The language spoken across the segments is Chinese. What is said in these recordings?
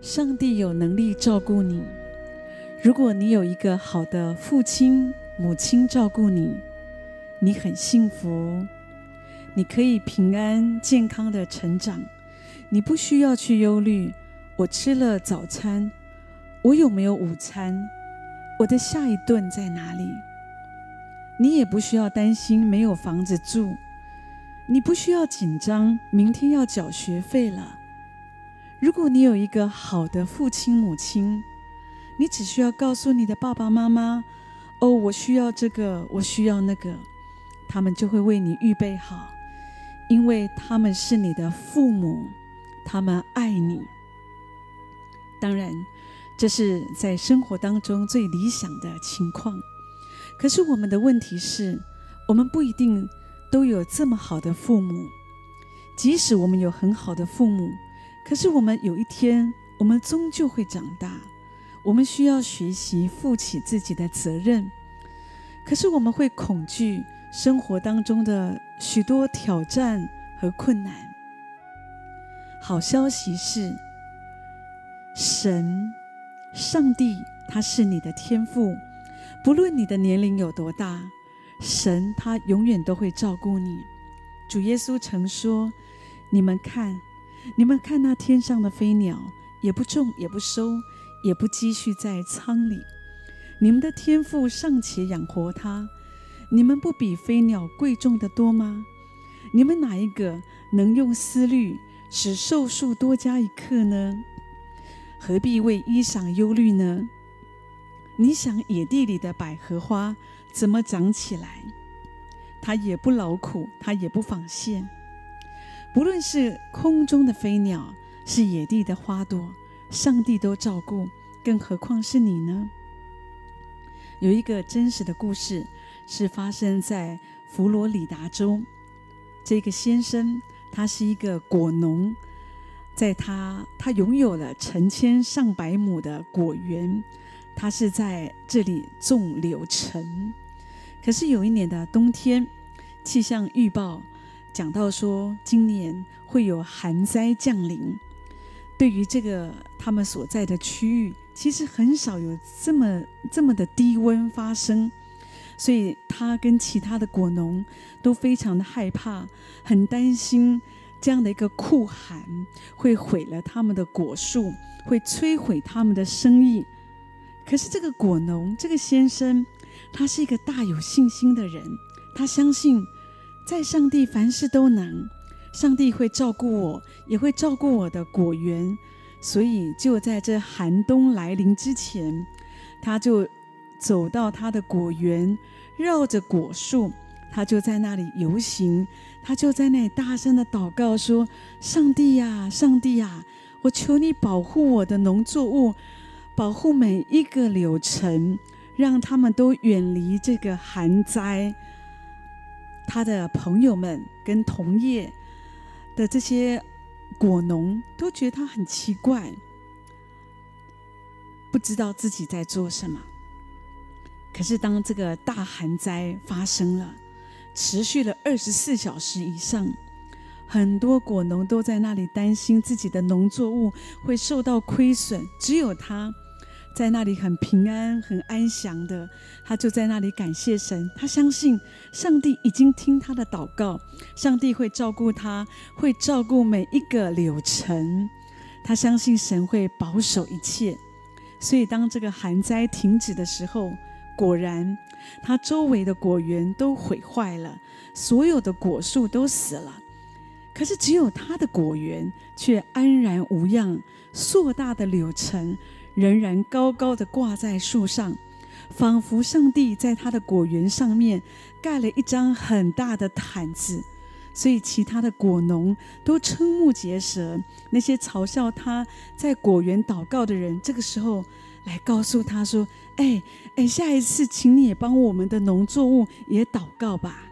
上帝有能力照顾你。如果你有一个好的父亲、母亲照顾你，你很幸福，你可以平安健康的成长，你不需要去忧虑。我吃了早餐，我有没有午餐？我的下一顿在哪里？你也不需要担心没有房子住，你不需要紧张，明天要缴学费了。如果你有一个好的父亲、母亲，你只需要告诉你的爸爸妈妈：“哦，我需要这个，我需要那个。”他们就会为你预备好，因为他们是你的父母，他们爱你。当然，这是在生活当中最理想的情况。可是我们的问题是，我们不一定都有这么好的父母。即使我们有很好的父母，可是我们有一天，我们终究会长大。我们需要学习负起自己的责任，可是我们会恐惧生活当中的许多挑战和困难。好消息是，神、上帝，他是你的天赋，不论你的年龄有多大，神他永远都会照顾你。主耶稣曾说：“你们看，你们看那天上的飞鸟，也不种，也不收。”也不积蓄在仓里，你们的天父尚且养活它，你们不比飞鸟贵重的多吗？你们哪一个能用思虑使寿数多加一刻呢？何必为衣裳忧虑呢？你想野地里的百合花怎么长起来？它也不劳苦，它也不纺线。不论是空中的飞鸟，是野地的花朵。上帝都照顾，更何况是你呢？有一个真实的故事，是发生在佛罗里达州。这个先生他是一个果农，在他他拥有了成千上百亩的果园，他是在这里种柳橙。可是有一年的冬天，气象预报讲到说，今年会有寒灾降临。对于这个他们所在的区域，其实很少有这么这么的低温发生，所以他跟其他的果农都非常的害怕，很担心这样的一个酷寒会毁了他们的果树，会摧毁他们的生意。可是这个果农这个先生，他是一个大有信心的人，他相信在上帝凡事都能。上帝会照顾我，也会照顾我的果园，所以就在这寒冬来临之前，他就走到他的果园，绕着果树，他就在那里游行，他就在那里大声的祷告说：“上帝呀，上帝呀，我求你保护我的农作物，保护每一个柳橙，让他们都远离这个寒灾。”他的朋友们跟同业。的这些果农都觉得他很奇怪，不知道自己在做什么。可是当这个大寒灾发生了，持续了二十四小时以上，很多果农都在那里担心自己的农作物会受到亏损，只有他。在那里很平安、很安详的，他就在那里感谢神。他相信上帝已经听他的祷告，上帝会照顾他，会照顾每一个柳橙。他相信神会保守一切。所以，当这个寒灾停止的时候，果然他周围的果园都毁坏了，所有的果树都死了。可是，只有他的果园却安然无恙，硕大的柳橙。仍然高高的挂在树上，仿佛上帝在他的果园上面盖了一张很大的毯子，所以其他的果农都瞠目结舌。那些嘲笑他在果园祷告的人，这个时候来告诉他说：“哎哎，下一次请你也帮我们的农作物也祷告吧。”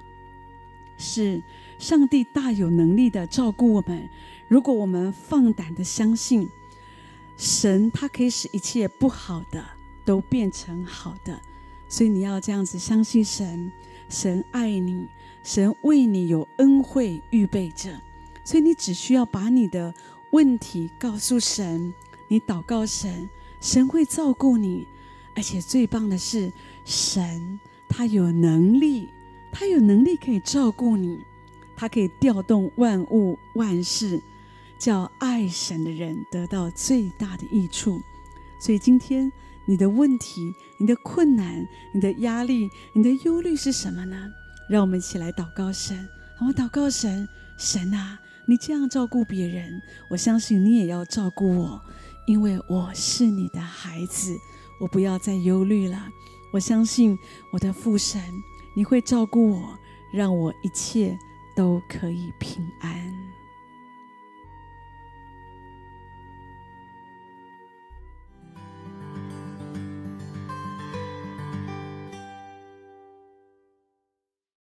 是上帝大有能力的照顾我们，如果我们放胆的相信。神他可以使一切不好的都变成好的，所以你要这样子相信神，神爱你，神为你有恩惠预备着，所以你只需要把你的问题告诉神，你祷告神，神会照顾你，而且最棒的是，神他有能力，他有能力可以照顾你，他可以调动万物万事，叫爱神的人得到最大的益处。所以今天你的问题、你的困难、你的压力、你的忧虑是什么呢？让我们一起来祷告神，我祷告神，神啊。你这样照顾别人，我相信你也要照顾我，因为我是你的孩子。我不要再忧虑了。我相信我的父神，你会照顾我，让我一切都可以平安。